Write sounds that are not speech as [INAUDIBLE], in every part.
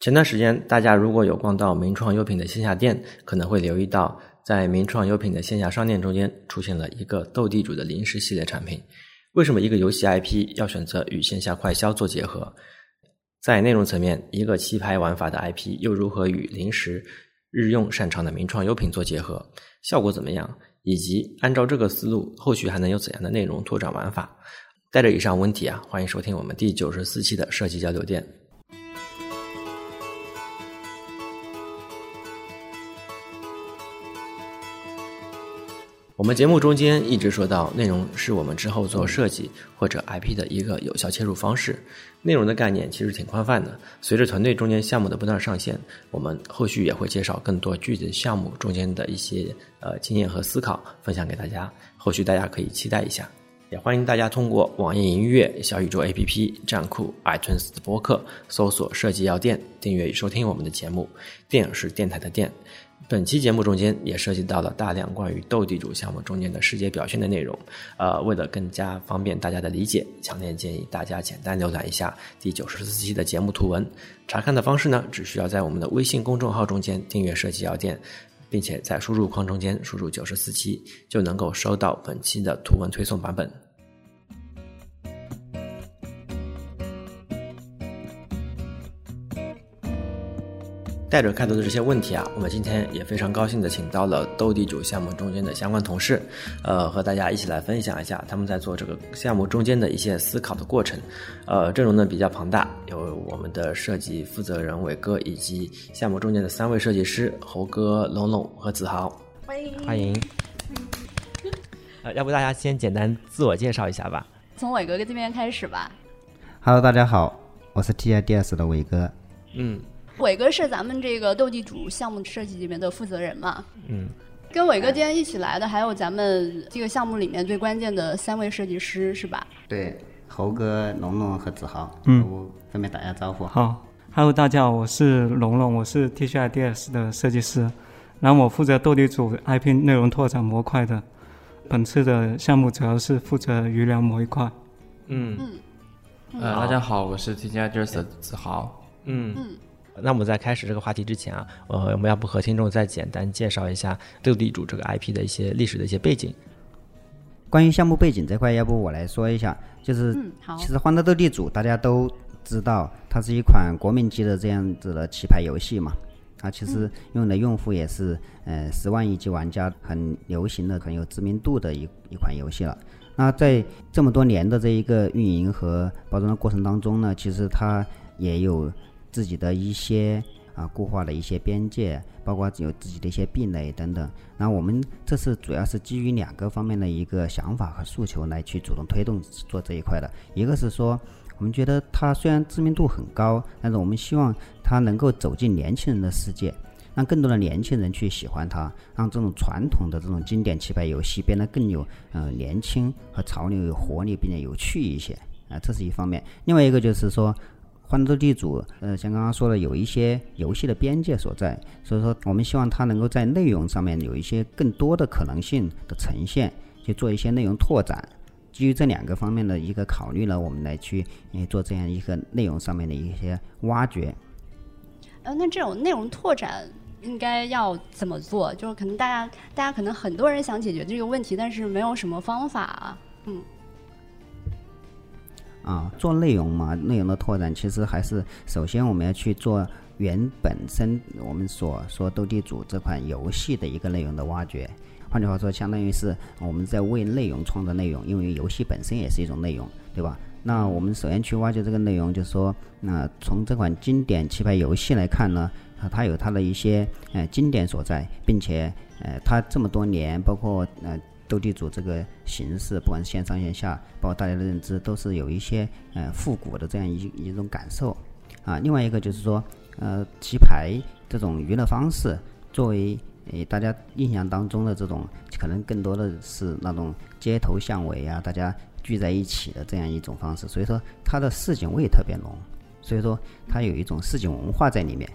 前段时间，大家如果有逛到名创优品的线下店，可能会留意到，在名创优品的线下商店中间出现了一个斗地主的零食系列产品。为什么一个游戏 IP 要选择与线下快销做结合？在内容层面，一个棋牌玩法的 IP 又如何与零食日用擅长的名创优品做结合？效果怎么样？以及按照这个思路，后续还能有怎样的内容拓展玩法？带着以上问题啊，欢迎收听我们第九十四期的设计交流店。我们节目中间一直说到，内容是我们之后做设计或者 IP 的一个有效切入方式。内容的概念其实挺宽泛的，随着团队中间项目的不断上线，我们后续也会介绍更多具体的项目中间的一些呃经验和思考，分享给大家。后续大家可以期待一下，也欢迎大家通过网易音乐、小宇宙 APP、站酷、iTunes 的播客搜索“设计药店”，订阅与收听我们的节目。电是电台的电。本期节目中间也涉及到了大量关于斗地主项目中间的世界表现的内容，呃，为了更加方便大家的理解，强烈建议大家简单浏览一下第九十四期的节目图文。查看的方式呢，只需要在我们的微信公众号中间订阅“设计药店”，并且在输入框中间输入九十四期，就能够收到本期的图文推送版本。带着开头的这些问题啊，我们今天也非常高兴的请到了斗地主项目中间的相关同事，呃，和大家一起来分享一下他们在做这个项目中间的一些思考的过程。呃，阵容呢比较庞大，有我们的设计负责人伟哥，以及项目中间的三位设计师猴哥、龙龙和子豪。欢迎欢迎。呃，要不大家先简单自我介绍一下吧。从伟哥这边开始吧。Hello，大家好，我是 TIDS 的伟哥。嗯。伟哥是咱们这个斗地主项目设计里面的负责人嘛？嗯，跟伟哥今天一起来的还有咱们这个项目里面最关键的三位设计师，是吧？对，猴哥、龙龙和子豪，嗯，我分别打下招呼。好，Hello，大家好，我是龙龙，我是 T 恤 IDS 的设计师，然后我负责斗地主 IP 内容拓展模块的，本次的项目主要是负责余粮模一块。嗯嗯，呃，大家好，我是 T 恤 IDS 的子豪。嗯嗯。那我们在开始这个话题之前啊，呃，我们要不和听众再简单介绍一下斗地主这个 IP 的一些历史的一些背景。关于项目背景这块，要不我来说一下，就是嗯其实《欢乐斗地主》大家都知道，它是一款国民级的这样子的棋牌游戏嘛。它其实用的用户也是呃十万亿级玩家，很流行的、很有知名度的一一款游戏了。那在这么多年的这一个运营和包装的过程当中呢，其实它也有。自己的一些啊固化的一些边界，包括有自己的一些壁垒等等。那我们这次主要是基于两个方面的一个想法和诉求来去主动推动做这一块的。一个是说，我们觉得它虽然知名度很高，但是我们希望它能够走进年轻人的世界，让更多的年轻人去喜欢它，让这种传统的这种经典棋牌游戏变得更有呃年轻和潮流、有活力，并且有趣一些啊，这是一方面。另外一个就是说。欢乐斗地主，呃，像刚刚说的，有一些游戏的边界所在，所以说我们希望它能够在内容上面有一些更多的可能性的呈现，去做一些内容拓展。基于这两个方面的一个考虑呢，我们来去做这样一个内容上面的一些挖掘。呃，那这种内容拓展应该要怎么做？就是可能大家，大家可能很多人想解决这个问题，但是没有什么方法。嗯。啊，做内容嘛，内容的拓展其实还是首先我们要去做原本身我们所说斗地主这款游戏的一个内容的挖掘。换句话说，相当于是我们在为内容创造内容，因为游戏本身也是一种内容，对吧？那我们首先去挖掘这个内容，就是说，那从这款经典棋牌游戏来看呢，它有它的一些呃经典所在，并且呃它这么多年，包括呃。斗地主这个形式，不管是线上线下，包括大家的认知，都是有一些呃复古的这样一一种感受啊。另外一个就是说，呃，棋牌这种娱乐方式，作为呃大家印象当中的这种，可能更多的是那种街头巷尾啊，大家聚在一起的这样一种方式。所以说，它的市井味特别浓，所以说它有一种市井文化在里面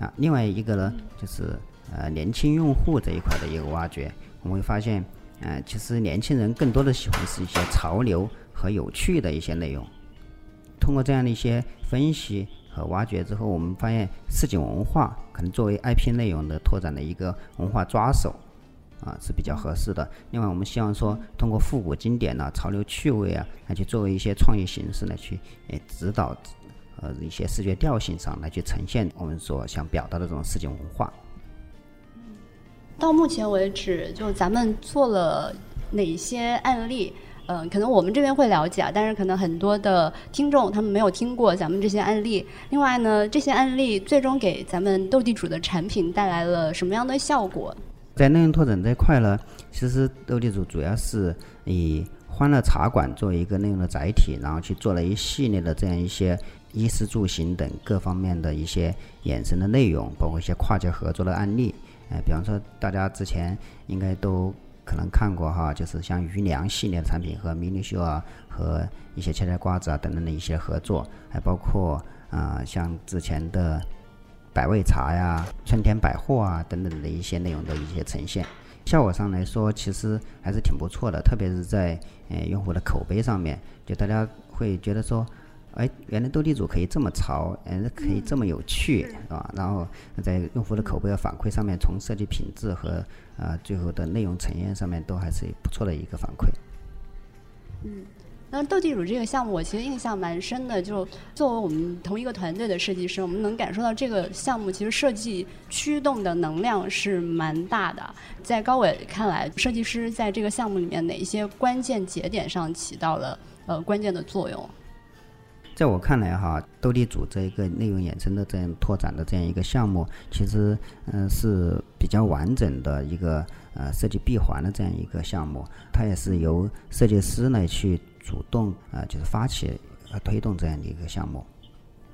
啊。另外一个呢，就是呃年轻用户这一块的一个挖掘，我们会发现。嗯，其实年轻人更多的喜欢是一些潮流和有趣的一些内容。通过这样的一些分析，和挖掘之后，我们发现市井文化可能作为 IP 内容的拓展的一个文化抓手，啊是比较合适的。另外，我们希望说通过复古经典呐、潮流趣味啊，来去作为一些创意形式来去呃指导，呃一些视觉调性上来去呈现我们所想表达的这种市井文化。到目前为止，就咱们做了哪些案例？嗯，可能我们这边会了解啊，但是可能很多的听众他们没有听过咱们这些案例。另外呢，这些案例最终给咱们斗地主的产品带来了什么样的效果？在内容拓展这块呢，其实斗地主主要是以欢乐茶馆作为一个内容的载体，然后去做了一系列的这样一些衣食住行等各方面的一些衍生的内容，包括一些跨界合作的案例。哎，比方说大家之前应该都。可能看过哈，就是像余粮系列的产品和迷你秀啊，和一些切菜瓜子啊等等的一些合作，还包括啊像之前的百味茶呀、春天百货啊等等的一些内容的一些呈现，效果上来说其实还是挺不错的，特别是在呃用户的口碑上面，就大家会觉得说。哎，原来斗地主可以这么潮，嗯，可以这么有趣，是吧？然后在用户的口碑和反馈上面，从设计品质和啊最后的内容呈现上面，都还是不错的一个反馈。嗯，那斗地主这个项目，我其实印象蛮深的。就作为我们同一个团队的设计师，我们能感受到这个项目其实设计驱动的能量是蛮大的。在高伟看来，设计师在这个项目里面哪一些关键节点上起到了呃关键的作用？在我看来，哈，斗地主这一个内容衍生的这样拓展的这样一个项目，其实嗯是比较完整的一个呃设计闭环的这样一个项目。它也是由设计师来去主动啊，就是发起和推动这样的一个项目。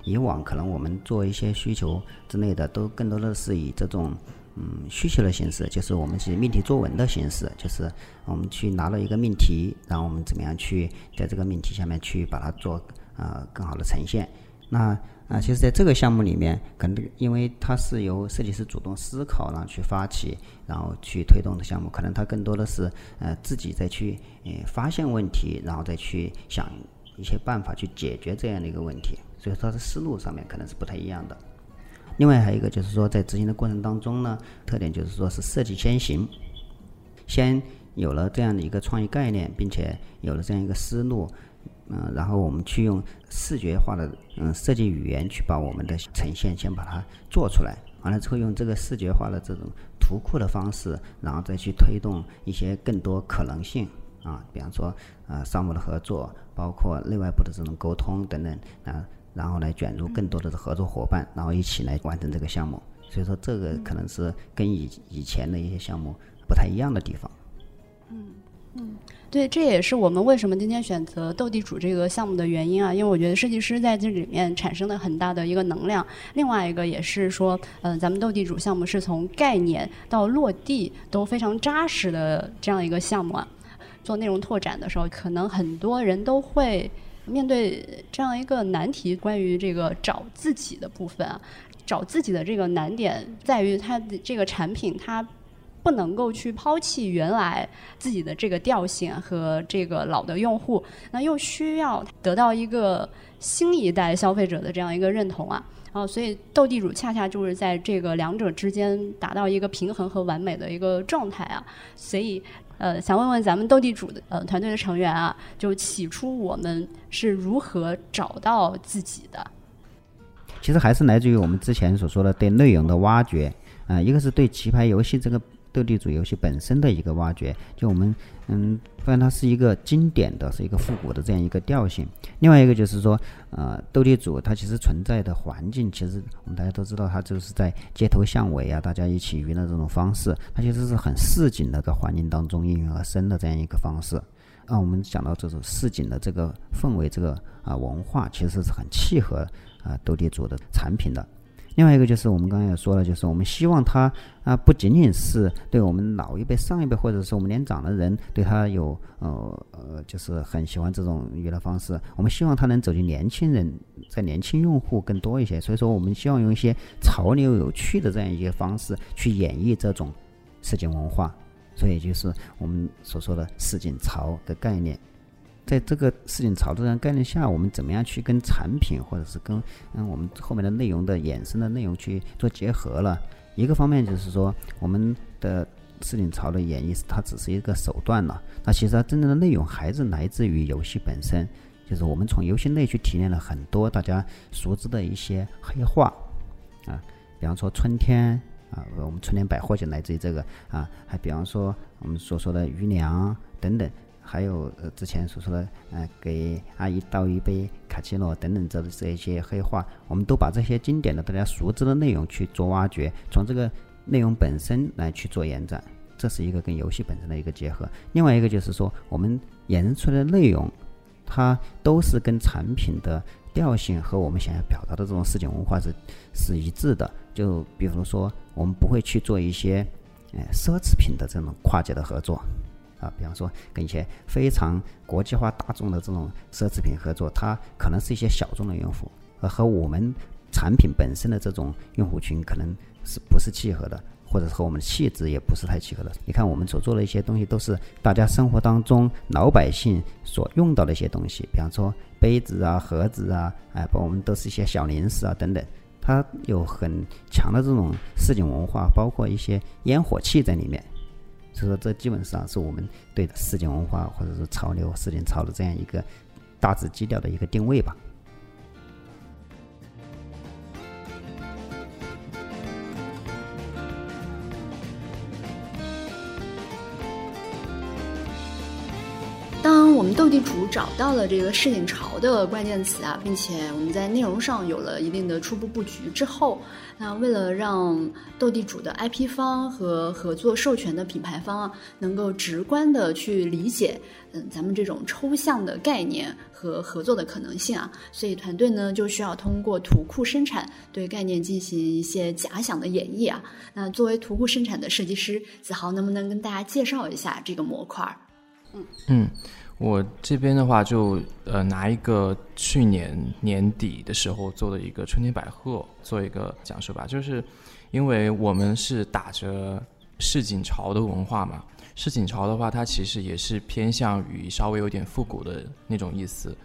以往可能我们做一些需求之类的，都更多的是以这种嗯需求的形式，就是我们是命题作文的形式，就是我们去拿了一个命题，然后我们怎么样去在这个命题下面去把它做。呃，更好的呈现。那啊，其实在这个项目里面，可能因为它是由设计师主动思考，然后去发起，然后去推动的项目，可能它更多的是呃自己再去呃发现问题，然后再去想一些办法去解决这样的一个问题。所以它的思路上面可能是不太一样的。另外还有一个就是说，在执行的过程当中呢，特点就是说是设计先行，先有了这样的一个创意概念，并且有了这样一个思路。嗯，然后我们去用视觉化的嗯设计语言去把我们的呈现先把它做出来，完了之后用这个视觉化的这种图库的方式，然后再去推动一些更多可能性啊，比方说啊商务的合作，包括内外部的这种沟通等等啊，然后来卷入更多的合作伙伴，然后一起来完成这个项目。所以说这个可能是跟以以前的一些项目不太一样的地方。嗯嗯。对，这也是我们为什么今天选择斗地主这个项目的原因啊，因为我觉得设计师在这里面产生了很大的一个能量。另外一个也是说，嗯，咱们斗地主项目是从概念到落地都非常扎实的这样一个项目啊。做内容拓展的时候，可能很多人都会面对这样一个难题，关于这个找自己的部分啊，找自己的这个难点在于它的这个产品它。不能够去抛弃原来自己的这个调性和这个老的用户，那又需要得到一个新一代消费者的这样一个认同啊，然后所以斗地主恰恰就是在这个两者之间达到一个平衡和完美的一个状态啊，所以呃想问问咱们斗地主的呃团队的成员啊，就起初我们是如何找到自己的？其实还是来自于我们之前所说的对内容的挖掘啊，一个是对棋牌游戏这个。斗地主游戏本身的一个挖掘，就我们嗯，发现它是一个经典的是一个复古的这样一个调性。另外一个就是说，呃，斗地主它其实存在的环境，其实我们大家都知道，它就是在街头巷尾啊，大家一起娱乐这种方式，它其实是很市井的个环境当中应运而生的这样一个方式。啊，我们讲到这种市井的这个氛围，这个啊文化，其实是很契合啊斗地主的产品的。另外一个就是我们刚才也说了，就是我们希望它啊不仅仅是对我们老一辈、上一辈，或者是我们年长的人对它有呃呃，就是很喜欢这种娱乐方式。我们希望它能走进年轻人，在年轻用户更多一些。所以说，我们希望用一些潮流、有趣的这样一些方式去演绎这种市井文化。所以就是我们所说的市井潮的概念。在这个市井潮的这样概念下，我们怎么样去跟产品或者是跟嗯我们后面的内容的衍生的内容去做结合了？一个方面就是说，我们的市井潮的演绎，它只是一个手段了。那其实它真正的内容还是来自于游戏本身，就是我们从游戏内去提炼了很多大家熟知的一些黑话啊，比方说春天啊，我们春天百货就来自于这个啊，还比方说我们所说的余粮等等。还有呃，之前所说的，呃，给阿姨倒一杯卡奇诺等等这这一些黑话，我们都把这些经典的大家熟知的内容去做挖掘，从这个内容本身来去做延展，这是一个跟游戏本身的一个结合。另外一个就是说，我们衍生出来的内容，它都是跟产品的调性和我们想要表达的这种市井文化是是一致的。就比如说，我们不会去做一些，呃，奢侈品的这种跨界的合作。啊，比方说跟一些非常国际化大众的这种奢侈品合作，它可能是一些小众的用户，和我们产品本身的这种用户群可能是不是契合的，或者和我们的气质也不是太契合的。你看，我们所做的一些东西都是大家生活当中老百姓所用到的一些东西，比方说杯子啊、盒子啊，哎，包括我们都是一些小零食啊等等，它有很强的这种市井文化，包括一些烟火气在里面。所以说，这基本上是我们对市井文化或者是潮流、市井潮的这样一个大致基调的一个定位吧。我们斗地主找到了这个市井潮的关键词啊，并且我们在内容上有了一定的初步布局之后，那为了让斗地主的 IP 方和合作授权的品牌方啊，能够直观的去理解，嗯，咱们这种抽象的概念和合作的可能性啊，所以团队呢就需要通过图库生产对概念进行一些假想的演绎啊。那作为图库生产的设计师，子豪能不能跟大家介绍一下这个模块？嗯嗯。我这边的话，就呃拿一个去年年底的时候做的一个春天百合做一个讲述吧，就是因为我们是打着市井潮的文化嘛，市井潮的话，它其实也是偏向于稍微有点复古的那种意思，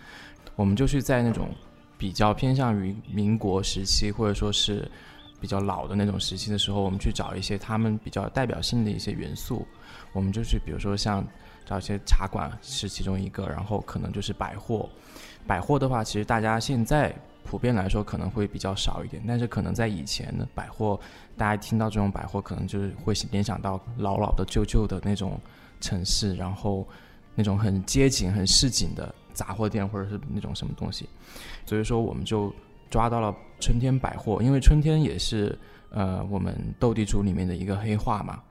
我们就是在那种比较偏向于民国时期或者说是比较老的那种时期的时候，我们去找一些他们比较代表性的一些元素，我们就去比如说像。找一些茶馆是其中一个，然后可能就是百货。百货的话，其实大家现在普遍来说可能会比较少一点，但是可能在以前呢，百货大家听到这种百货，可能就是会联想到老老的、旧旧的那种城市，然后那种很街景、很市井的杂货店或者是那种什么东西。所以说，我们就抓到了春天百货，因为春天也是呃我们斗地主里面的一个黑话嘛，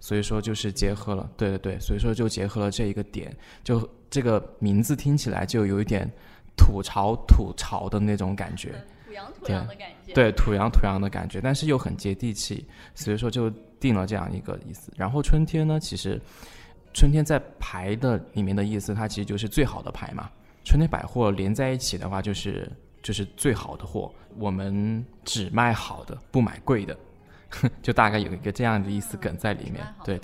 所以说就是结合了，对对对，所以说就结合了这一个点，就这个名字听起来就有一点吐槽吐槽的那种感觉，土洋土洋的感觉，对土洋土洋的感觉，但是又很接地气，所以说就定了这样一个意思。然后春天呢，其实春天在牌的里面的意思，它其实就是最好的牌嘛。春天百货连在一起的话，就是就是最好的货，我们只卖好的，不买贵的。[LAUGHS] 就大概有一个这样的意思梗在里面，对，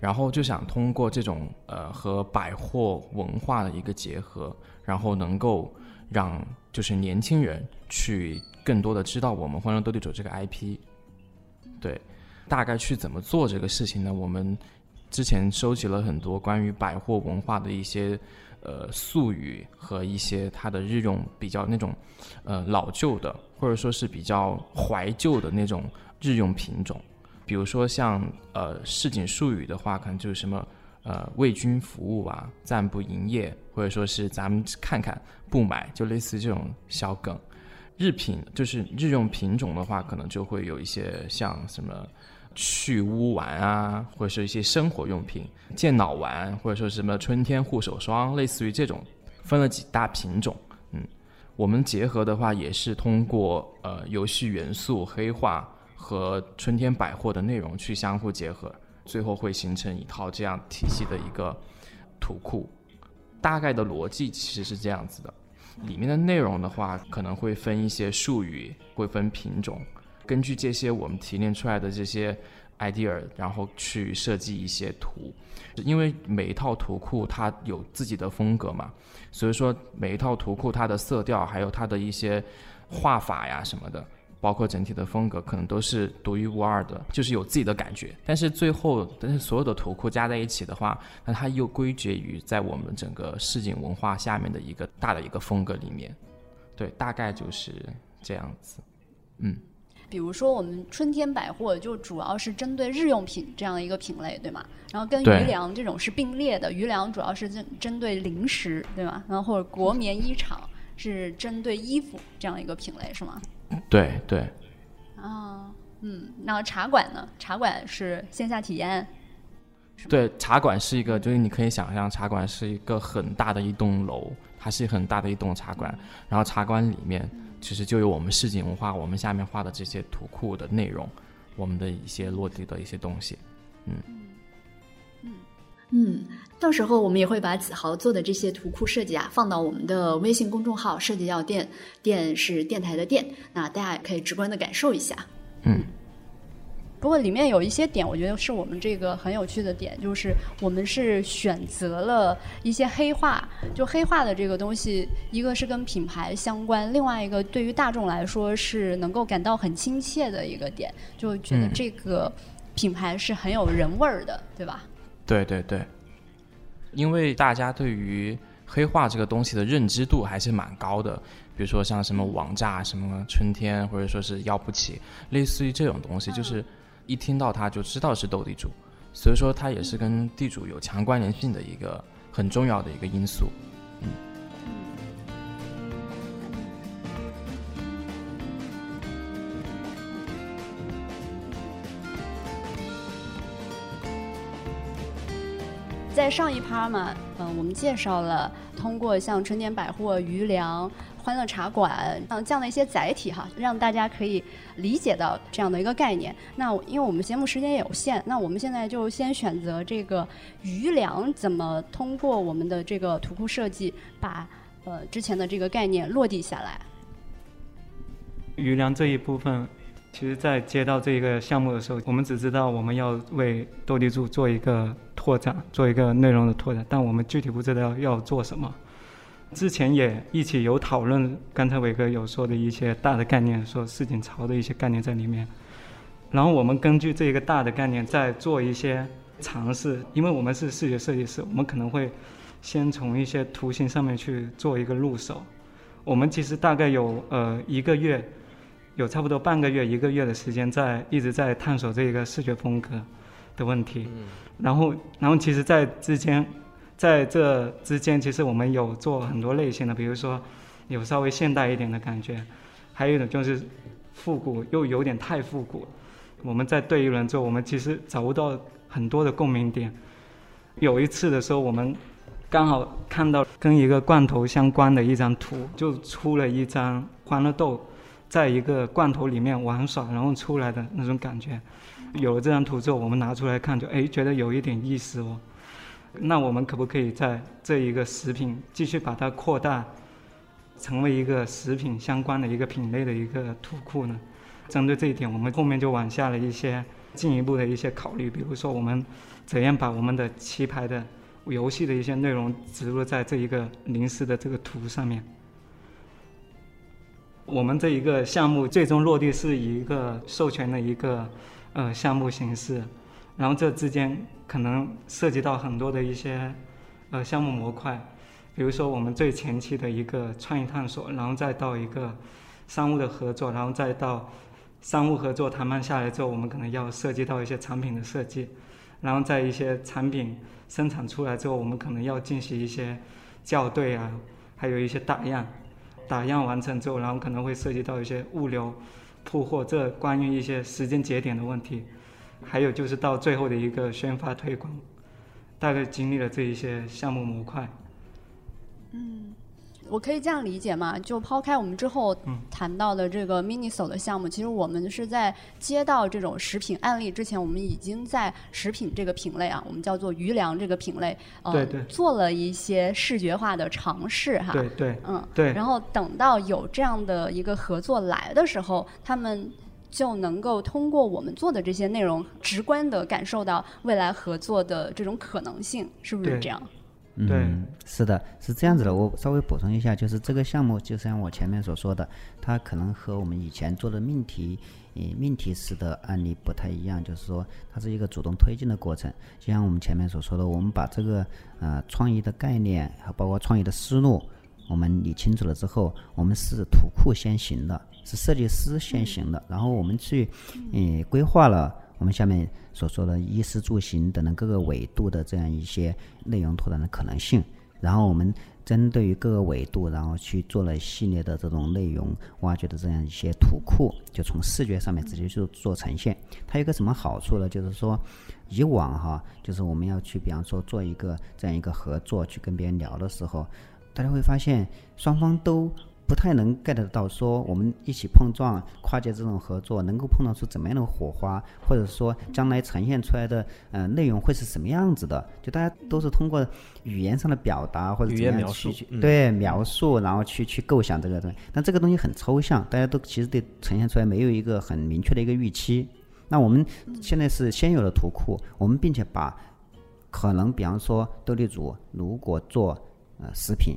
然后就想通过这种呃和百货文化的一个结合，然后能够让就是年轻人去更多的知道我们欢乐斗地主这个 IP，对，大概去怎么做这个事情呢？我们之前收集了很多关于百货文化的一些呃术语和一些它的日用比较那种呃老旧的或者说是比较怀旧的那种。日用品种，比如说像呃市井术语的话，可能就是什么呃为君服务啊，暂不营业，或者说是咱们看看不买，就类似这种小梗。日品就是日用品种的话，可能就会有一些像什么去污丸啊，或者是一些生活用品、健脑丸，或者说什么春天护手霜，类似于这种，分了几大品种。嗯，我们结合的话，也是通过呃游戏元素黑化。和春天百货的内容去相互结合，最后会形成一套这样体系的一个图库。大概的逻辑其实是这样子的，里面的内容的话可能会分一些术语，会分品种。根据这些我们提炼出来的这些 idea，然后去设计一些图，因为每一套图库它有自己的风格嘛，所以说每一套图库它的色调还有它的一些画法呀什么的，包括整体的风格可能都是独一无二的，就是有自己的感觉。但是最后，但是所有的图库加在一起的话，那它又归结于在我们整个市井文化下面的一个大的一个风格里面。对，大概就是这样子，嗯。比如说，我们春天百货就主要是针对日用品这样的一个品类，对吗？然后跟余粮这种是并列的，余粮主要是针针对零食，对吗？然后或者国棉衣厂是针对衣服这样一个品类，是吗？对对。啊，嗯，那茶馆呢？茶馆是线下体验。对，茶馆是一个，就是你可以想象，茶馆是一个很大的一栋楼，它是很大的一栋茶馆，然后茶馆里面。其实就有我们市井文化，我们下面画的这些图库的内容，我们的一些落地的一些东西，嗯嗯嗯，到时候我们也会把子豪做的这些图库设计啊放到我们的微信公众号“设计药店”，店是电台的店，那大家也可以直观的感受一下，嗯。不过里面有一些点，我觉得是我们这个很有趣的点，就是我们是选择了一些黑化，就黑化的这个东西，一个是跟品牌相关，另外一个对于大众来说是能够感到很亲切的一个点，就觉得这个品牌是很有人味儿的，对吧？对对对，因为大家对于黑化这个东西的认知度还是蛮高的，比如说像什么网炸、什么春天，或者说是要不起，类似于这种东西，就是。一听到它就知道是斗地主，所以说它也是跟地主有强关联性的一个很重要的一个因素，嗯。在上一趴嘛，嗯，我们介绍了通过像春天百货、余粮。欢乐茶馆，嗯，这样的一些载体哈，让大家可以理解到这样的一个概念。那因为我们节目时间也有限，那我们现在就先选择这个余粮怎么通过我们的这个图库设计，把呃之前的这个概念落地下来。余粮这一部分，其实在接到这个项目的时候，我们只知道我们要为斗地主做一个拓展，做一个内容的拓展，但我们具体不知道要做什么。之前也一起有讨论，刚才伟哥有说的一些大的概念，说市井潮的一些概念在里面。然后我们根据这个大的概念再做一些尝试，因为我们是视觉设计师，我们可能会先从一些图形上面去做一个入手。我们其实大概有呃一个月，有差不多半个月一个月的时间在一直在探索这一个视觉风格的问题。然后，然后其实，在之间。在这之间，其实我们有做很多类型的，比如说有稍微现代一点的感觉，还有一种就是复古，又有点太复古。我们在对一轮之后，我们其实找不到很多的共鸣点。有一次的时候，我们刚好看到跟一个罐头相关的一张图，就出了一张欢乐豆在一个罐头里面玩耍，然后出来的那种感觉。有了这张图之后，我们拿出来看，就哎，觉得有一点意思哦。那我们可不可以在这一个食品继续把它扩大，成为一个食品相关的一个品类的一个图库呢？针对这一点，我们后面就往下了一些进一步的一些考虑，比如说我们怎样把我们的棋牌的游戏的一些内容植入在这一个临时的这个图上面。我们这一个项目最终落地是以一个授权的一个呃项目形式，然后这之间。可能涉及到很多的一些呃项目模块，比如说我们最前期的一个创意探索，然后再到一个商务的合作，然后再到商务合作谈判下来之后，我们可能要涉及到一些产品的设计，然后在一些产品生产出来之后，我们可能要进行一些校对啊，还有一些打样，打样完成之后，然后可能会涉及到一些物流、铺货，这关于一些时间节点的问题。还有就是到最后的一个宣发推广，大概经历了这一些项目模块。嗯，我可以这样理解吗？就抛开我们之后谈到的这个 Miniso 的项目，其实我们是在接到这种食品案例之前，我们已经在食品这个品类啊，我们叫做余粮这个品类，呃，做了一些视觉化的尝试哈。对对，嗯，对。然后等到有这样的一个合作来的时候，他们。就能够通过我们做的这些内容，直观的感受到未来合作的这种可能性，是不是这样？嗯，是的，是这样子的。我稍微补充一下，就是这个项目，就像我前面所说的，它可能和我们以前做的命题，呃，命题式的案例不太一样。就是说，它是一个主动推进的过程。就像我们前面所说的，我们把这个呃创意的概念和包括创意的思路，我们理清楚了之后，我们是图库先行的，是设计师先行的，然后我们去嗯规划了。我们下面所说的衣食住行等等各个维度的这样一些内容拓展的可能性，然后我们针对于各个维度，然后去做了一系列的这种内容挖掘的这样一些图库，就从视觉上面直接就做呈现。它有个什么好处呢？就是说，以往哈，就是我们要去，比方说做一个这样一个合作，去跟别人聊的时候，大家会发现双方都。不太能 get 到说我们一起碰撞跨界这种合作能够碰撞出怎么样的火花，或者说将来呈现出来的呃内容会是什么样子的？就大家都是通过语言上的表达或者怎么样去去对描述，然后去去构想这个东西。但这个东西很抽象，大家都其实对呈现出来没有一个很明确的一个预期。那我们现在是先有了图库，我们并且把可能比方说斗地主如果做呃食品，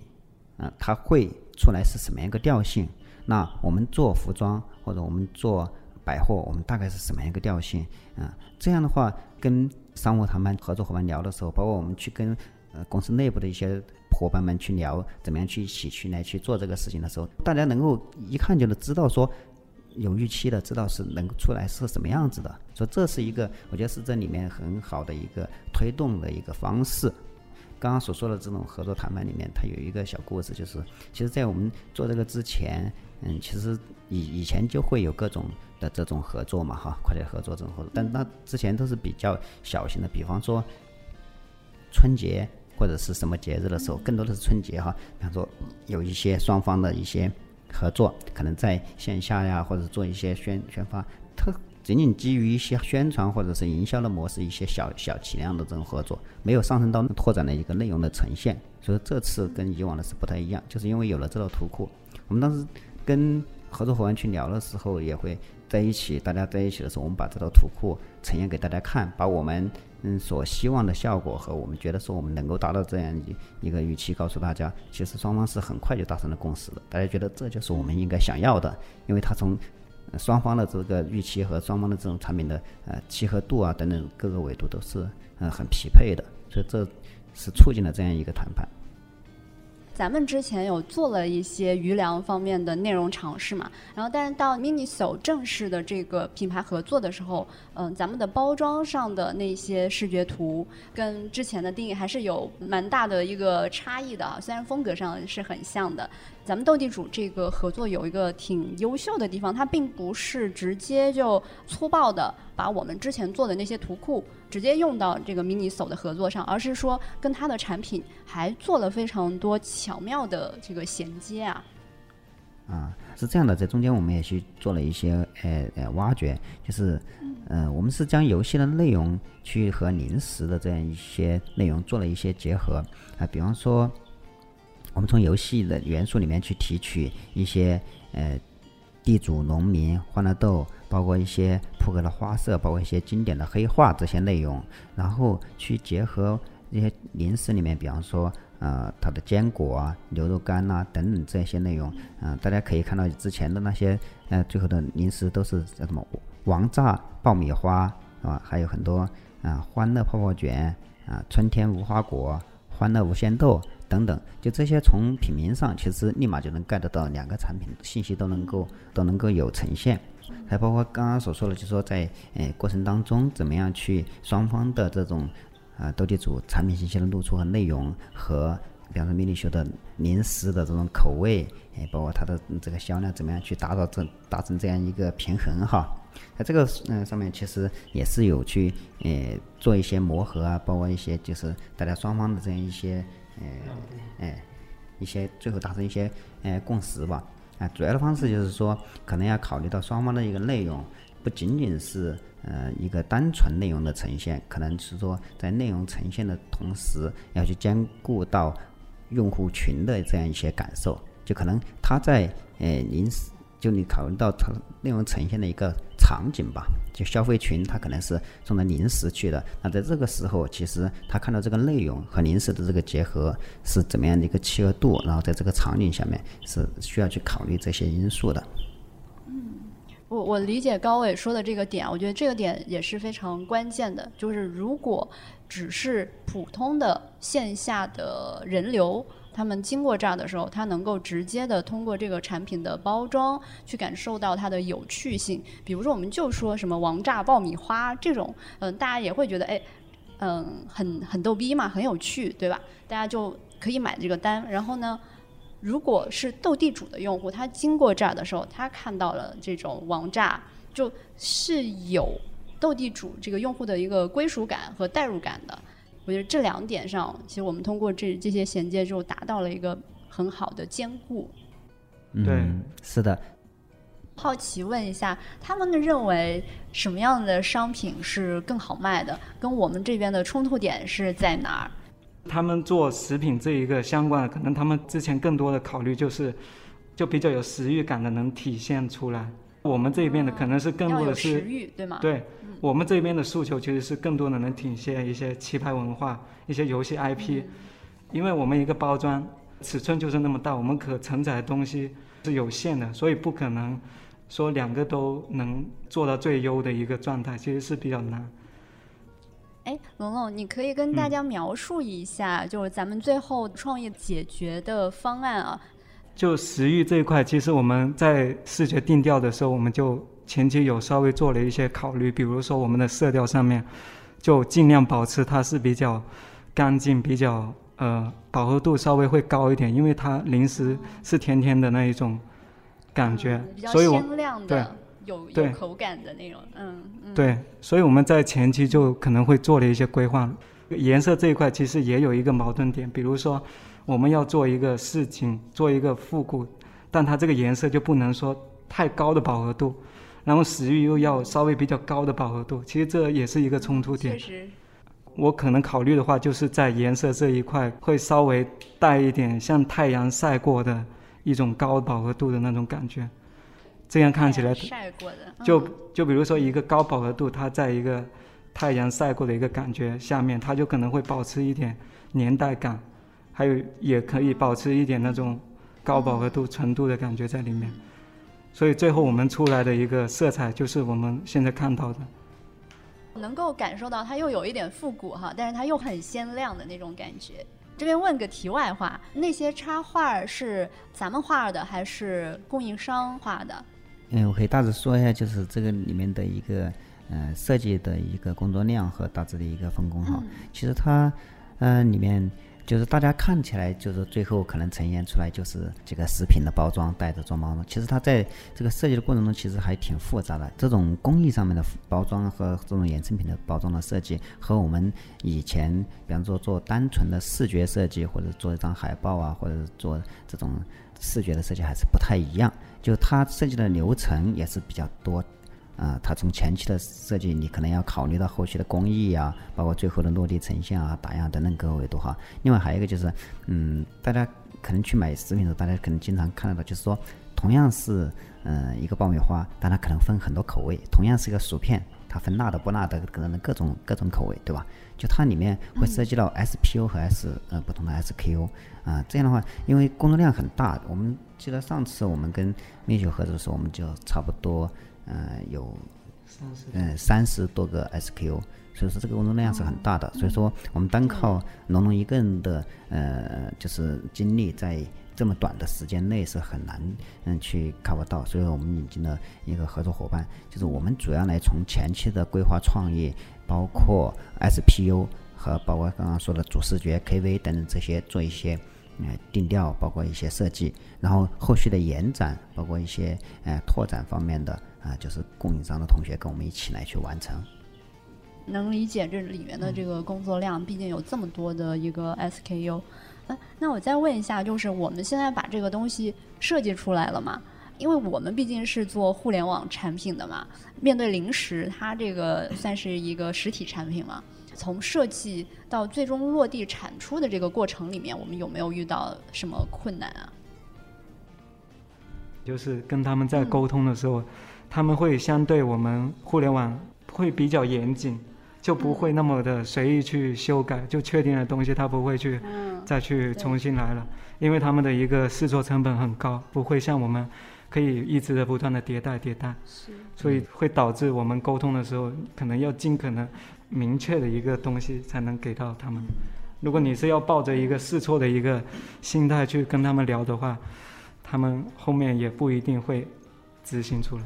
啊，它会。出来是什么样一个调性？那我们做服装或者我们做百货，我们大概是什么样一个调性？啊，这样的话，跟商务谈判合作伙伴聊的时候，包括我们去跟呃公司内部的一些伙伴们去聊，怎么样去一起去来去做这个事情的时候，大家能够一看就能知道说有预期的，知道是能出来是什么样子的。所以这是一个，我觉得是这里面很好的一个推动的一个方式。刚刚所说的这种合作谈判里面，它有一个小故事，就是其实，在我们做这个之前，嗯，其实以以前就会有各种的这种合作嘛，哈，快捷合作这种合作，但那之前都是比较小型的，比方说春节或者是什么节日的时候，更多的是春节哈，比方说有一些双方的一些合作，可能在线下呀，或者做一些宣宣发，特。仅仅基于一些宣传或者是营销的模式，一些小小体量的这种合作，没有上升到拓展的一个内容的呈现。所以这次跟以往的是不太一样，就是因为有了这套图库，我们当时跟合作伙伴去聊的时候，也会在一起，大家在一起的时候，我们把这套图库呈现给大家看，把我们嗯所希望的效果和我们觉得说我们能够达到这样一一个预期，告诉大家，其实双方是很快就达成了共识的。大家觉得这就是我们应该想要的，因为他从。双方的这个预期和双方的这种产品的呃契合度啊等等各个维度都是呃很匹配的，所以这是促进了这样一个谈判。咱们之前有做了一些余粮方面的内容尝试嘛，然后但是到 MINISO 正式的这个品牌合作的时候，嗯，咱们的包装上的那些视觉图跟之前的定义还是有蛮大的一个差异的，虽然风格上是很像的。咱们斗地主这个合作有一个挺优秀的地方，它并不是直接就粗暴的把我们之前做的那些图库直接用到这个 MINISO 的合作上，而是说跟它的产品还做了非常多巧妙的这个衔接啊。啊，是这样的，在中间我们也去做了一些呃呃挖掘，就是嗯，我们是将游戏的内容去和零食的这样一些内容做了一些结合啊，比方说。我们从游戏的元素里面去提取一些呃地主、农民、欢乐豆，包括一些扑克的花色，包括一些经典的黑化这些内容，然后去结合一些零食里面，比方说呃它的坚果啊、牛肉干呐等等这些内容，嗯，大家可以看到之前的那些呃最后的零食都是叫什么王炸爆米花啊，还有很多啊欢乐泡泡卷啊春天无花果、欢乐无限豆。等等，就这些从品名上，其实立马就能 get 到两个产品信息都能够都能够有呈现，还包括刚刚所说的，就是说在诶过程当中，怎么样去双方的这种啊斗地主产品信息的露出和内容，和比方说迷你秀的零食的这种口味，诶包括它的这个销量怎么样去达到这达成这样一个平衡哈，在这个嗯上面其实也是有去诶做一些磨合啊，包括一些就是大家双方的这样一些。哎，哎，一些最后达成一些哎共识吧。啊，主要的方式就是说，可能要考虑到双方的一个内容，不仅仅是呃一个单纯内容的呈现，可能是说在内容呈现的同时，要去兼顾到用户群的这样一些感受。就可能他在呃零食就你考虑到它内容呈现的一个场景吧，就消费群他可能是送的零食去的，那在这个时候，其实他看到这个内容和零食的这个结合是怎么样的一个契合度，然后在这个场景下面是需要去考虑这些因素的。嗯我我理解高伟说的这个点，我觉得这个点也是非常关键的。就是如果只是普通的线下的人流，他们经过这儿的时候，他能够直接的通过这个产品的包装去感受到它的有趣性。比如说，我们就说什么王炸爆米花这种，嗯，大家也会觉得哎，嗯，很很逗逼嘛，很有趣，对吧？大家就可以买这个单，然后呢？如果是斗地主的用户，他经过这儿的时候，他看到了这种王炸，就是有斗地主这个用户的一个归属感和代入感的。我觉得这两点上，其实我们通过这这些衔接，之后达到了一个很好的兼顾。对，是的。好奇问一下，他们认为什么样的商品是更好卖的？跟我们这边的冲突点是在哪儿？他们做食品这一个相关的，可能他们之前更多的考虑就是，就比较有食欲感的能体现出来。我们这边的可能是更多的是食欲，对吗？对，我们这边的诉求其实是更多的能体现一些棋牌文化、一些游戏 IP，因为我们一个包装尺寸就是那么大，我们可承载的东西是有限的，所以不可能说两个都能做到最优的一个状态，其实是比较难。哎，龙龙，你可以跟大家描述一下，就是咱们最后创业解决的方案啊。就食欲这一块，其实我们在视觉定调的时候，我们就前期有稍微做了一些考虑，比如说我们的色调上面，就尽量保持它是比较干净、比较呃饱和度稍微会高一点，因为它零食是甜甜的那一种感觉，所以我对。有有口感的那种，嗯嗯，对，所以我们在前期就可能会做了一些规划。颜色这一块其实也有一个矛盾点，比如说我们要做一个事情，做一个复古，但它这个颜色就不能说太高的饱和度，然后食欲又要稍微比较高的饱和度，其实这也是一个冲突点。我可能考虑的话，就是在颜色这一块会稍微带一点像太阳晒过的一种高饱和度的那种感觉。这样看起来晒过的，就就比如说一个高饱和度，它在一个太阳晒过的一个感觉下面，它就可能会保持一点年代感，还有也可以保持一点那种高饱和度、纯度的感觉在里面。所以最后我们出来的一个色彩就是我们现在看到的，能够感受到它又有一点复古哈，但是它又很鲜亮的那种感觉。这边问个题外话，那些插画是咱们画的还是供应商画的？嗯，我可以大致说一下，就是这个里面的一个呃设计的一个工作量和大致的一个分工哈。其实它嗯里面就是大家看起来就是最后可能呈现出来就是这个食品的包装袋子装包装，其实它在这个设计的过程中其实还挺复杂的。这种工艺上面的包装和这种衍生品的包装的设计，和我们以前比方说做单纯的视觉设计或者做一张海报啊，或者做这种视觉的设计还是不太一样。就它设计的流程也是比较多，啊，它从前期的设计，你可能要考虑到后期的工艺啊，包括最后的落地呈现啊、打样等等各个维度哈。另外还有一个就是，嗯，大家可能去买食品的时候，大家可能经常看得到，就是说，同样是嗯一个爆米花，但它可能分很多口味；同样是一个薯片，它分辣的、不辣的，可能各种各种口味，对吧？就它里面会涉及到 SPO 和 S 呃不同的 SKU 啊，这样的话，因为工作量很大，我们记得上次我们跟蜜雪合作的时候，我们就差不多呃有嗯三十多个 SKU，所以说这个工作量是很大的，所以说我们单靠龙龙一个人的呃就是精力在这么短的时间内是很难嗯去 cover 到，所以我们引进了一个合作伙伴，就是我们主要来从前期的规划创意。包括 SPU 和包括刚刚说的主视觉 KV 等等这些做一些呃定调，包括一些设计，然后后续的延展，包括一些呃拓展方面的啊，就是供应商的同学跟我们一起来去完成。能理解这里面的这个工作量，毕竟有这么多的一个 SKU。哎，那我再问一下，就是我们现在把这个东西设计出来了嘛？因为我们毕竟是做互联网产品的嘛，面对零食，它这个算是一个实体产品嘛。从设计到最终落地产出的这个过程里面，我们有没有遇到什么困难啊？就是跟他们在沟通的时候，他们会相对我们互联网会比较严谨，就不会那么的随意去修改，就确定的东西他不会去再去重新来了，因为他们的一个试错成本很高，不会像我们可以一直的不断的迭代迭代，所以会导致我们沟通的时候可能要尽可能明确的一个东西才能给到他们。如果你是要抱着一个试错的一个心态去跟他们聊的话，他们后面也不一定会执行出来。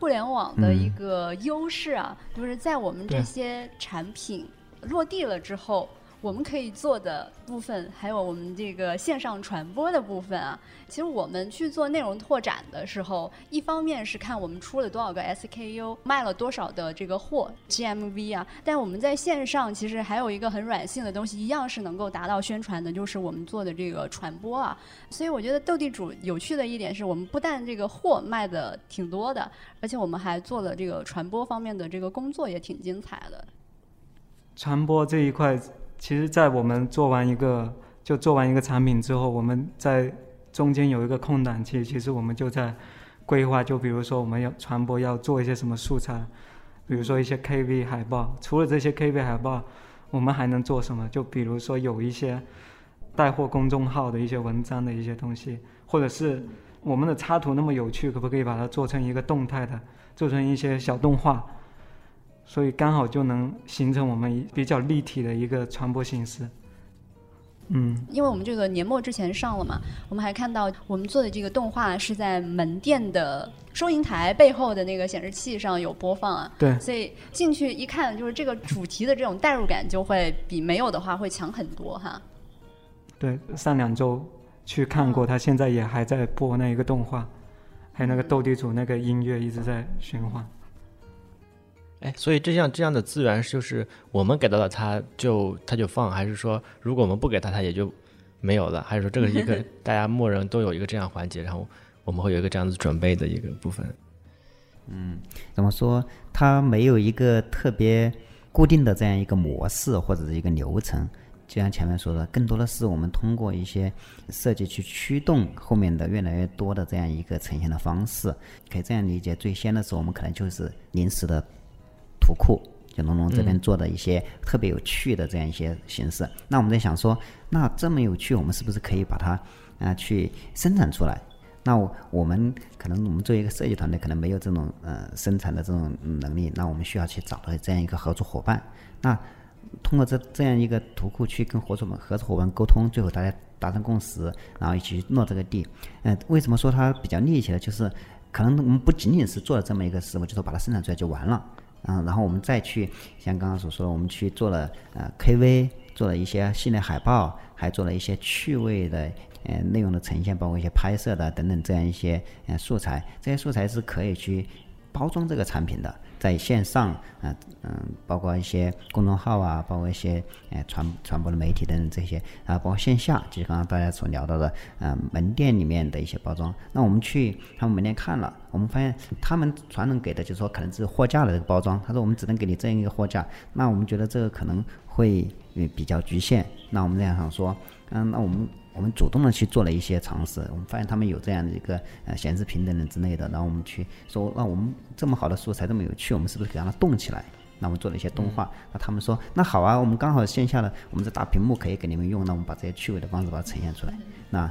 互联网的一个优势啊，就是在我们这些产品落地了之后。我们可以做的部分，还有我们这个线上传播的部分啊。其实我们去做内容拓展的时候，一方面是看我们出了多少个 SKU，卖了多少的这个货 GMV 啊。但我们在线上其实还有一个很软性的东西，一样是能够达到宣传的，就是我们做的这个传播啊。所以我觉得斗地主有趣的一点是我们不但这个货卖的挺多的，而且我们还做了这个传播方面的这个工作，也挺精彩的。传播这一块。其实，在我们做完一个就做完一个产品之后，我们在中间有一个空档期，其实我们就在规划。就比如说，我们要传播要做一些什么素材，比如说一些 KV 海报。除了这些 KV 海报，我们还能做什么？就比如说有一些带货公众号的一些文章的一些东西，或者是我们的插图那么有趣，可不可以把它做成一个动态的，做成一些小动画？所以刚好就能形成我们比较立体的一个传播形式。嗯，因为我们这个年末之前上了嘛，我们还看到我们做的这个动画是在门店的收银台背后的那个显示器上有播放啊。对。所以进去一看，就是这个主题的这种代入感就会比没有的话会强很多哈。对，上两周去看过，他现在也还在播那一个动画，还有那个斗地主那个音乐一直在循环。哎，所以这样这样的资源就是我们给到了他，就他就放，还是说如果我们不给他，他也就没有了？还是说这个是一个 [LAUGHS] 大家默认都有一个这样环节，然后我们会有一个这样子准备的一个部分？嗯，怎么说？它没有一个特别固定的这样一个模式或者是一个流程，就像前面说的，更多的是我们通过一些设计去驱动后面的越来越多的这样一个呈现的方式。可以这样理解，最先的时候我们可能就是临时的。图库，就龙龙这边做的一些特别有趣的这样一些形式。那我们在想说，那这么有趣，我们是不是可以把它啊去生产出来？那我们可能我们作为一个设计团队，可能没有这种呃生产的这种能力。那我们需要去找到这样一个合作伙伴。那通过这这样一个图库去跟合作们合作伙伴沟通，最后大家达成共识，然后一起去落这个地。嗯，为什么说它比较立体呢？就是可能我们不仅仅是做了这么一个事我，就说把它生产出来就完了。嗯，然后我们再去像刚刚所说的，我们去做了呃 KV，做了一些系列海报，还做了一些趣味的呃内容的呈现，包括一些拍摄的等等这样一些呃素材，这些素材是可以去包装这个产品的。在线上，嗯嗯，包括一些公众号啊，包括一些呃传传播的媒体等等这些，啊，包括线下，就是刚刚大家所聊到的，嗯，门店里面的一些包装。那我们去他们门店看了，我们发现他们传统给的就是说可能是货架的这个包装，他说我们只能给你这样一个货架，那我们觉得这个可能会比较局限。那我们这样想说，嗯，那我们。我们主动的去做了一些尝试，我们发现他们有这样的一个呃显示屏等等之类的，然后我们去说，那我们这么好的素材这么有趣，我们是不是可以让它动起来？那我们做了一些动画，那他们说，那好啊，我们刚好线下的我们这大屏幕可以给你们用，那我们把这些趣味的方式把它呈现出来。那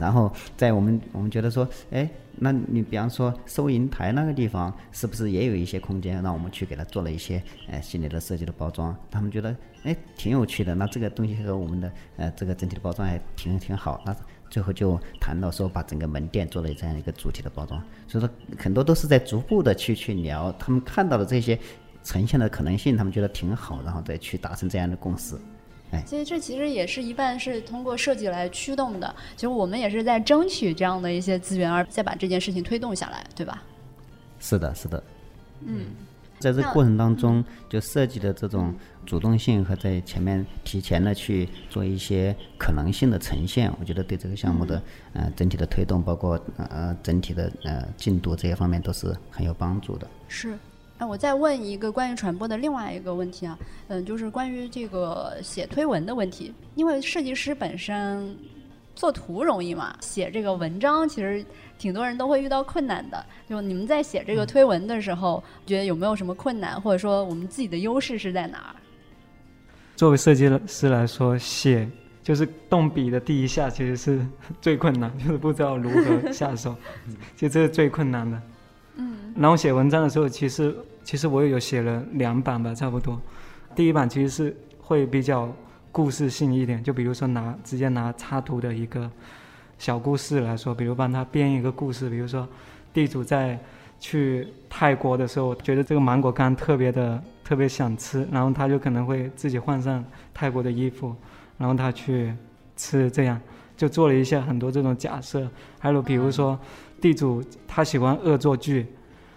然后在我们我们觉得说，哎，那你比方说收银台那个地方是不是也有一些空间，让我们去给他做了一些呃系列的设计的包装？他们觉得哎挺有趣的，那这个东西和我们的呃这个整体的包装还挺挺好。那最后就谈到说把整个门店做了这样一个主题的包装。所以说很多都是在逐步的去去聊他们看到的这些。呈现的可能性，他们觉得挺好，然后再去达成这样的共识。哎，所以这其实也是一半是通过设计来驱动的。其实我们也是在争取这样的一些资源，而再把这件事情推动下来，对吧？是的，是的。嗯，在这过程当中，就设计的这种主动性和在前面提前的去做一些可能性的呈现，我觉得对这个项目的呃整体的推动，包括呃整体的呃进度这些方面都是很有帮助的。是。那我再问一个关于传播的另外一个问题啊，嗯，就是关于这个写推文的问题。因为设计师本身做图容易嘛，写这个文章其实挺多人都会遇到困难的。就你们在写这个推文的时候，觉得有没有什么困难，或者说我们自己的优势是在哪儿？作为设计师来说，写就是动笔的第一下其实是 [LAUGHS] 最困难，就是不知道如何下手，[LAUGHS] 就这是最困难的。嗯。然后写文章的时候，其实其实我也有写了两版吧，差不多。第一版其实是会比较。故事性一点，就比如说拿直接拿插图的一个小故事来说，比如帮他编一个故事，比如说地主在去泰国的时候，觉得这个芒果干特别的特别想吃，然后他就可能会自己换上泰国的衣服，然后他去吃，这样就做了一些很多这种假设。还有比如说地主他喜欢恶作剧，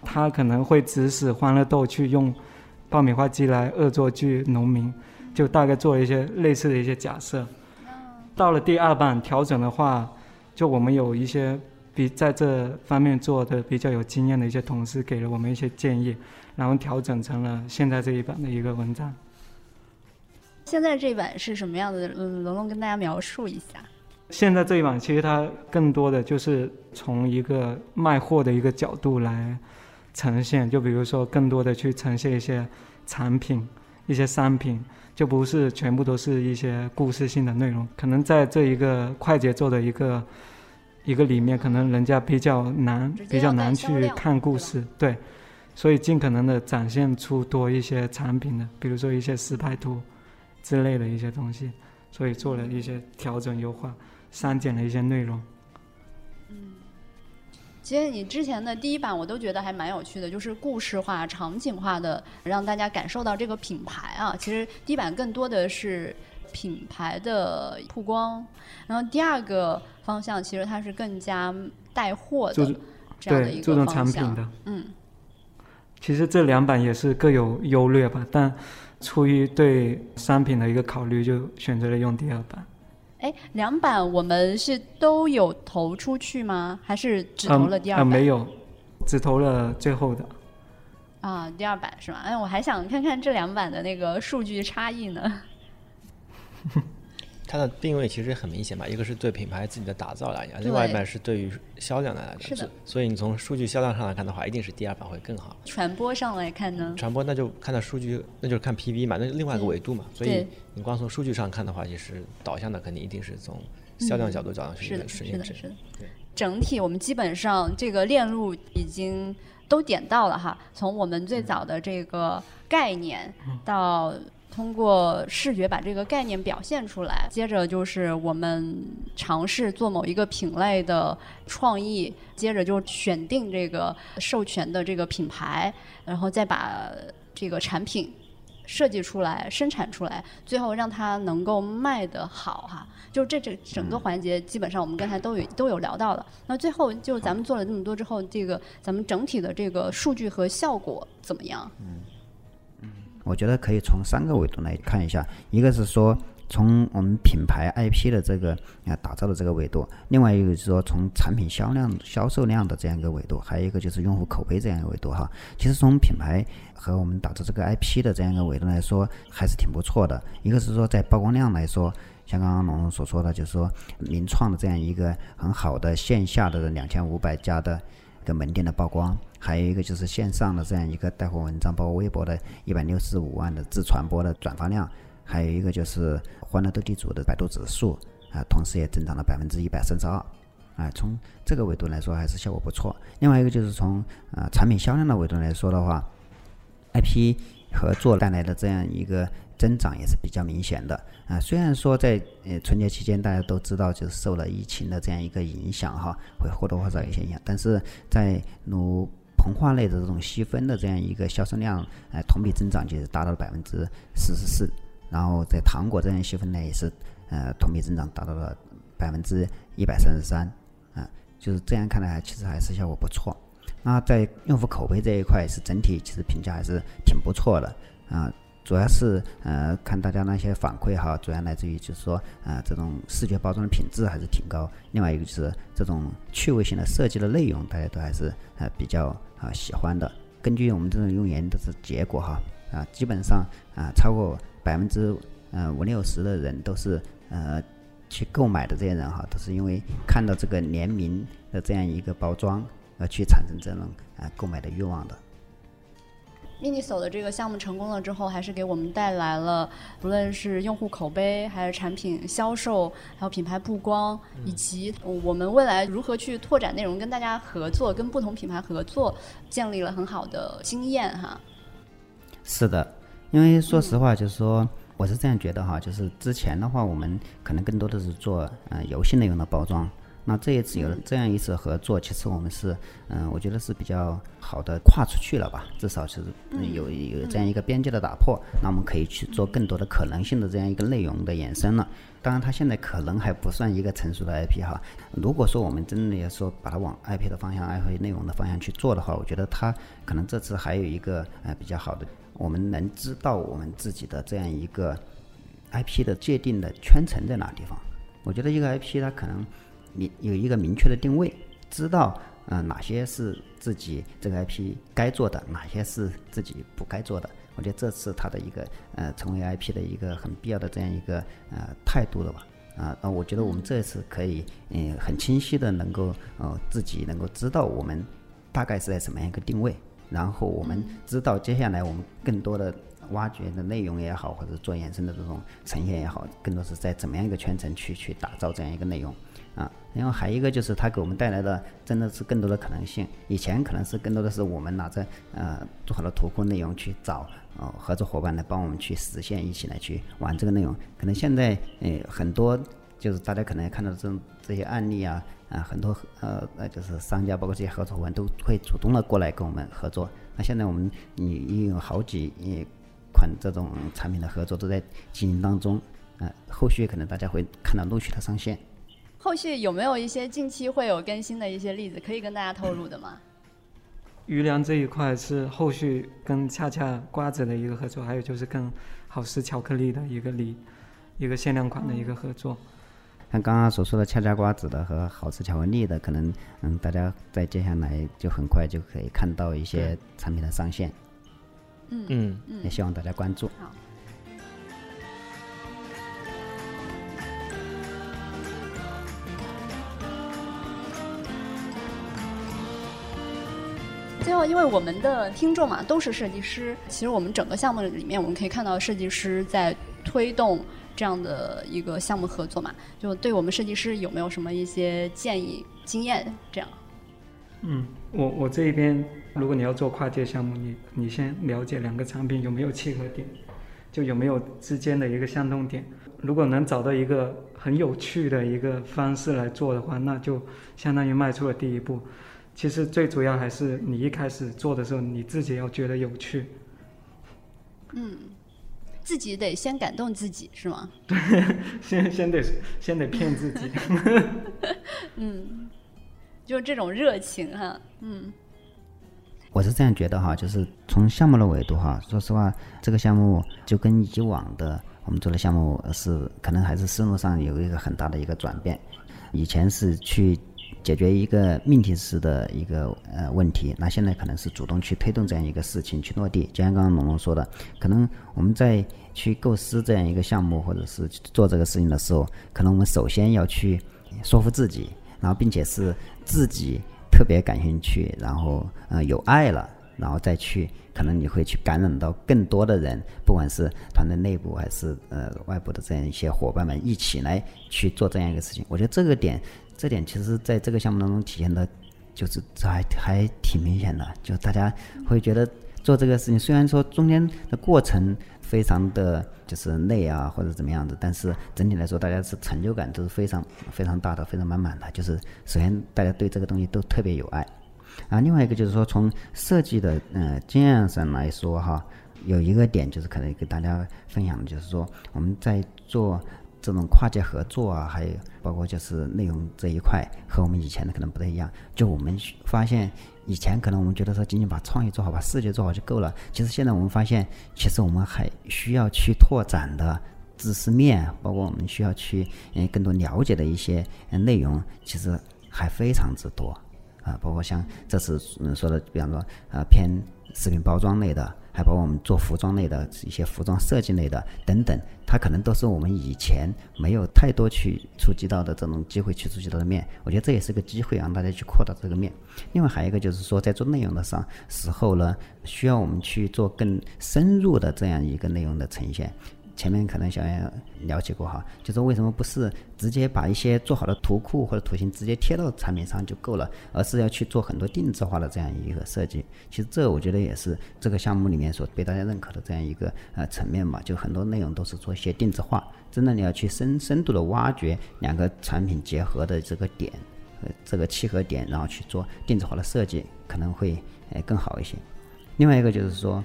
他可能会指使欢乐豆去用爆米花机来恶作剧农民。就大概做一些类似的一些假设，到了第二版调整的话，就我们有一些比在这方面做的比较有经验的一些同事给了我们一些建议，然后调整成了现在这一版的一个文章。现在这版是什么样的？嗯，龙龙跟大家描述一下。现在这一版其实它更多的就是从一个卖货的一个角度来呈现，就比如说更多的去呈现一些产品、一些商品。就不是全部都是一些故事性的内容，可能在这一个快节奏的一个一个里面，可能人家比较难比较难去看故事，对，所以尽可能的展现出多一些产品的，比如说一些实拍图之类的一些东西，所以做了一些调整优化，删减了一些内容。嗯其实你之前的第一版我都觉得还蛮有趣的，就是故事化、场景化的，让大家感受到这个品牌啊。其实第一版更多的是品牌的曝光，然后第二个方向其实它是更加带货的这样的一个方向。嗯，其实这两版也是各有优劣吧，但出于对商品的一个考虑，就选择了用第二版。哎，两版我们是都有投出去吗？还是只投了第二版？没有，只投了最后的。啊，第二版是吗？哎，我还想看看这两版的那个数据差异呢。[LAUGHS] 它的定位其实很明显嘛，一个是对品牌自己的打造来讲，另外一半是对于销量来讲。是的。所以你从数据销量上来看的话，一定是第二版会更好。传播上来看呢？传播那就看到数据，那就是看 PV 嘛，那是另外一个维度嘛。所以你光从数据上看的话，其实导向的肯定一定是从销量角度找上去的。是的，是的，是的。对。整体我们基本上这个链路已经都点到了哈，从我们最早的这个概念到。通过视觉把这个概念表现出来，接着就是我们尝试做某一个品类的创意，接着就选定这个授权的这个品牌，然后再把这个产品设计出来、生产出来，最后让它能够卖得好哈。就这这整个环节，基本上我们刚才都有都有聊到了。那最后就咱们做了这么多之后，这个咱们整体的这个数据和效果怎么样？嗯。我觉得可以从三个维度来看一下，一个是说从我们品牌 IP 的这个啊打造的这个维度，另外一个是说从产品销量销售量的这样一个维度，还有一个就是用户口碑这样一个维度哈。其实从品牌和我们打造这个 IP 的这样一个维度来说，还是挺不错的。一个是说在曝光量来说，像刚刚龙龙所说的，就是说名创的这样一个很好的线下的两千五百家的一个门店的曝光。还有一个就是线上的这样一个带货文章，包括微博的一百六十五万的自传播的转发量，还有一个就是欢乐斗地主的百度指数啊，同时也增长了百分之一百三十二，啊，从这个维度来说还是效果不错。另外一个就是从啊产品销量的维度来说的话，IP 合作带来的这样一个。增长也是比较明显的啊，虽然说在呃春节期间大家都知道就是受了疫情的这样一个影响哈，会或多或少有些影响，但是在如膨化类的这种细分的这样一个销售量，呃同比增长就是达到了百分之四十四，然后在糖果这样细分呢也是呃同比增长达到了百分之一百三十三啊，就是这样看来其实还是效果不错。那在用户口碑这一块是整体其实评价还是挺不错的啊。主要是呃看大家那些反馈哈，主要来自于就是说啊这种视觉包装的品质还是挺高。另外一个就是这种趣味性的设计的内容，大家都还是呃比较啊喜欢的。根据我们这种用研的这结果哈啊，基本上啊超过百分之呃五六十的人都是呃去购买的这些人哈，都是因为看到这个联名的这样一个包装而去产生这种啊购买的欲望的。Miniso 的这个项目成功了之后，还是给我们带来了不论是用户口碑，还是产品销售，还有品牌曝光，以及我们未来如何去拓展内容，跟大家合作，跟不同品牌合作，建立了很好的经验哈。是的，因为说实话，就是说。我是这样觉得哈，就是之前的话，我们可能更多的是做嗯游戏内容的包装。那这一次有了这样一次合作，其实我们是嗯，我觉得是比较好的跨出去了吧，至少是有有这样一个边界的打破。那我们可以去做更多的可能性的这样一个内容的延伸了。当然，它现在可能还不算一个成熟的 IP 哈。如果说我们真的要说把它往 IP 的方向、IP 内容的方向去做的话，我觉得它可能这次还有一个呃比较好的。我们能知道我们自己的这样一个 IP 的界定的圈层在哪地方？我觉得一个 IP 它可能明有一个明确的定位，知道呃哪些是自己这个 IP 该做的，哪些是自己不该做的。我觉得这是他的一个呃成为 IP 的一个很必要的这样一个呃态度了吧？啊，那我觉得我们这次可以嗯很清晰的能够呃自己能够知道我们大概是在什么样一个定位。然后我们知道，接下来我们更多的挖掘的内容也好，或者做延伸的这种呈现也好，更多是在怎么样一个圈层去去打造这样一个内容啊。然后还一个就是它给我们带来的真的是更多的可能性。以前可能是更多的是我们拿着呃做好的图库内容去找呃合作伙伴来帮我们去实现，一起来去玩这个内容。可能现在呃很多就是大家可能看到这种这些案例啊。啊，很多呃呃，就是商家包括这些合作伙伴都会主动的过来跟我们合作。那现在我们已已有好几款这种产品的合作都在进行当中，呃，后续可能大家会看到陆续的上线。后续有没有一些近期会有更新的一些例子可以跟大家透露的吗？余粮这一块是后续跟恰恰瓜子的一个合作，还有就是跟好吃巧克力的一个礼一个限量款的一个合作。像刚刚所说的恰恰瓜子的和好吃巧克力的，可能嗯，大家在接下来就很快就可以看到一些产品的上线。嗯嗯也希望大家关注。好。因为我们的听众嘛都是设计师，其实我们整个项目里面，我们可以看到设计师在推动。这样的一个项目合作嘛，就对我们设计师有没有什么一些建议、经验？这样。嗯，我我这一边，如果你要做跨界项目，你你先了解两个产品有没有契合点，就有没有之间的一个相通点。如果能找到一个很有趣的一个方式来做的话，那就相当于迈出了第一步。其实最主要还是你一开始做的时候，你自己要觉得有趣。嗯。自己得先感动自己，是吗？[LAUGHS] 对，先先得先得骗自己。[LAUGHS] 嗯，就这种热情哈，嗯。我是这样觉得哈，就是从项目的维度哈，说实话，这个项目就跟以往的我们做的项目是可能还是思路上有一个很大的一个转变。以前是去。解决一个命题式的一个呃问题，那现在可能是主动去推动这样一个事情去落地。就像刚刚龙龙说的，可能我们在去构思这样一个项目或者是做这个事情的时候，可能我们首先要去说服自己，然后并且是自己特别感兴趣，然后呃有爱了，然后再去，可能你会去感染到更多的人，不管是团队内部还是呃外部的这样一些伙伴们一起来去做这样一个事情。我觉得这个点。这点其实在这个项目当中体现的，就是还还挺明显的。就大家会觉得做这个事情，虽然说中间的过程非常的就是累啊，或者怎么样子，但是整体来说，大家是成就感都是非常非常大的，非常满满的。就是首先大家对这个东西都特别有爱啊。另外一个就是说，从设计的呃经验上来说哈，有一个点就是可能跟大家分享的就是说，我们在做。这种跨界合作啊，还有包括就是内容这一块，和我们以前的可能不太一样。就我们发现，以前可能我们觉得说，仅仅把创意做好，把视觉做好就够了。其实现在我们发现，其实我们还需要去拓展的知识面，包括我们需要去嗯更多了解的一些内容，其实还非常之多啊。包括像这次嗯说的，比方说呃偏食品包装类的。还包括我们做服装类的一些服装设计类的等等，它可能都是我们以前没有太多去触及到的这种机会去触及到的面。我觉得这也是个机会，让大家去扩大这个面。另外还有一个就是说，在做内容的上时候呢，需要我们去做更深入的这样一个内容的呈现。前面可能小杨了解过哈，就是为什么不是直接把一些做好的图库或者图形直接贴到产品上就够了，而是要去做很多定制化的这样一个设计。其实这我觉得也是这个项目里面所被大家认可的这样一个呃层面嘛，就很多内容都是做一些定制化。真的你要去深深度的挖掘两个产品结合的这个点，呃这个契合点，然后去做定制化的设计，可能会呃更好一些。另外一个就是说，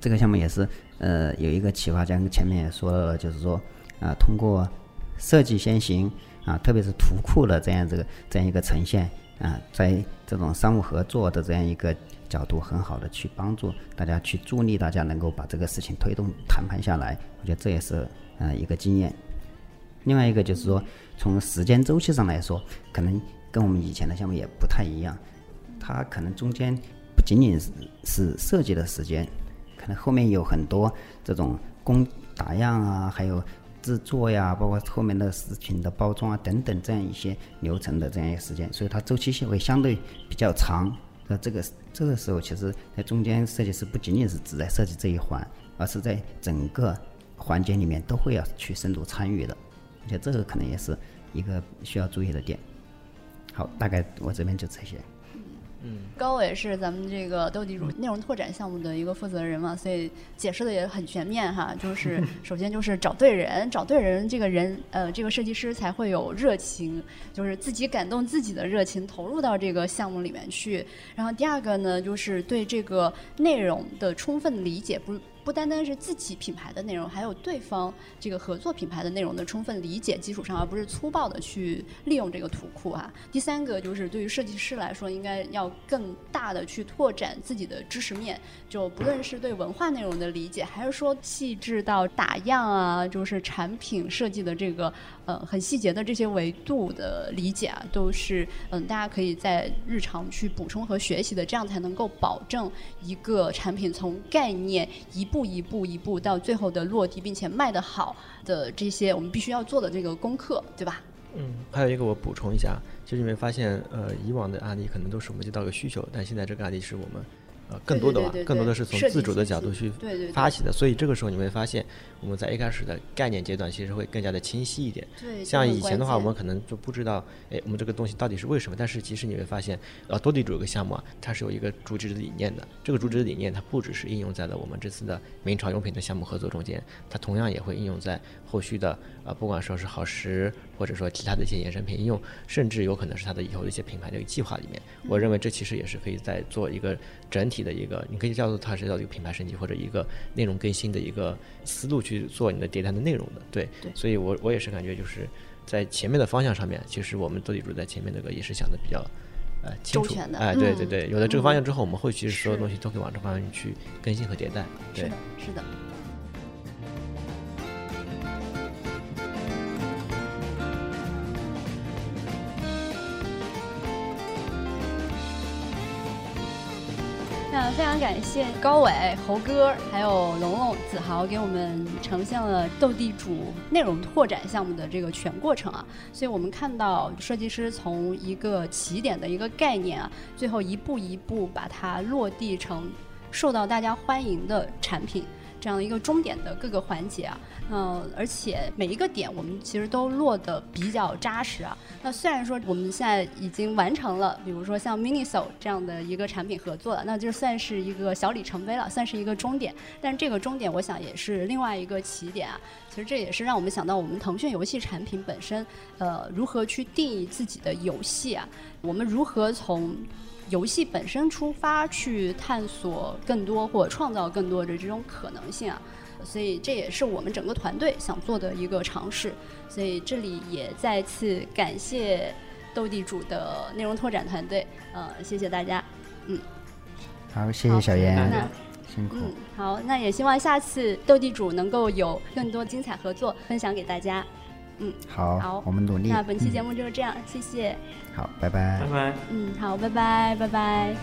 这个项目也是。呃，有一个启发，像前面也说了，就是说，啊，通过设计先行啊，特别是图库的这样这个这样一个呈现啊，在这种商务合作的这样一个角度，很好的去帮助大家去助力大家能够把这个事情推动谈判下来，我觉得这也是呃一个经验。另外一个就是说，从时间周期上来说，可能跟我们以前的项目也不太一样，它可能中间不仅仅是是设计的时间。那后面有很多这种工打样啊，还有制作呀，包括后面的事情的包装啊等等这样一些流程的这样一个时间，所以它周期性会相对比较长。那这个这个时候，其实在中间设计师不仅仅是只在设计这一环，而是在整个环节里面都会要去深度参与的。而且这个可能也是一个需要注意的点。好，大概我这边就这些。嗯，高伟是咱们这个斗地主内容拓展项目的一个负责人嘛，所以解释的也很全面哈。[LAUGHS] 就是首先就是找对人，找对人，这个人呃，这个设计师才会有热情，就是自己感动自己的热情投入到这个项目里面去。然后第二个呢，就是对这个内容的充分理解不。不单单是自己品牌的内容，还有对方这个合作品牌的内容的充分理解基础上，而不是粗暴的去利用这个图库啊。第三个就是对于设计师来说，应该要更大的去拓展自己的知识面，就不论是对文化内容的理解，还是说细致到打样啊，就是产品设计的这个呃很细节的这些维度的理解啊，都是嗯大家可以在日常去补充和学习的，这样才能够保证一个产品从概念一步。步一步一步到最后的落地，并且卖得好的这些，我们必须要做的这个功课，对吧？嗯，还有一个我补充一下，就是你会发现，呃，以往的案例可能都是我们接到个需求，但现在这个案例是我们。呃，更多的吧，更多的是从自主的角度去发起的，所以这个时候你会发现，我们在一开始的概念阶段其实会更加的清晰一点。对，像以前的话，我们可能就不知道，哎，我们这个东西到底是为什么？但是其实你会发现，呃，多地主有个项目啊，它是有一个主旨的理念的。这个主旨的理念，它不只是应用在了我们这次的明朝用品的项目合作中间，它同样也会应用在后续的，啊，不管说是好时，或者说其他的一些衍生品应用，甚至有可能是它的以后的一些品牌的一个计划里面。我认为这其实也是可以在做一个整体的一个，你可以。叫做它是叫一个品牌升级或者一个内容更新的一个思路去做你的迭代的内容的，对，所以我我也是感觉就是在前面的方向上面，其实我们斗地主在前面那个也是想的比较呃清楚，哎，对对对，有了这个方向之后，我们后续所有东西都可以往这方向去更新和迭代，对，是的，那。非常感谢高伟、猴哥，还有龙龙、子豪给我们呈现了斗地主内容拓展项目的这个全过程啊！所以我们看到设计师从一个起点的一个概念啊，最后一步一步把它落地成受到大家欢迎的产品。这样的一个终点的各个环节啊，嗯，而且每一个点我们其实都落得比较扎实啊。那虽然说我们现在已经完成了，比如说像 Miniso 这样的一个产品合作了，那就算是一个小里程碑了，算是一个终点。但这个终点，我想也是另外一个起点啊。其实这也是让我们想到我们腾讯游戏产品本身，呃，如何去定义自己的游戏啊？我们如何从游戏本身出发去探索更多或创造更多的这种可能性啊，所以这也是我们整个团队想做的一个尝试。所以这里也再次感谢斗地主的内容拓展团队，呃，谢谢大家，嗯。好，谢谢小严，辛苦。嗯，好，那也希望下次斗地主能够有更多精彩合作分享给大家。嗯，好好，我们努力。那本期节目就是这样，谢谢。好，拜拜。拜拜。嗯，好，拜拜。拜拜。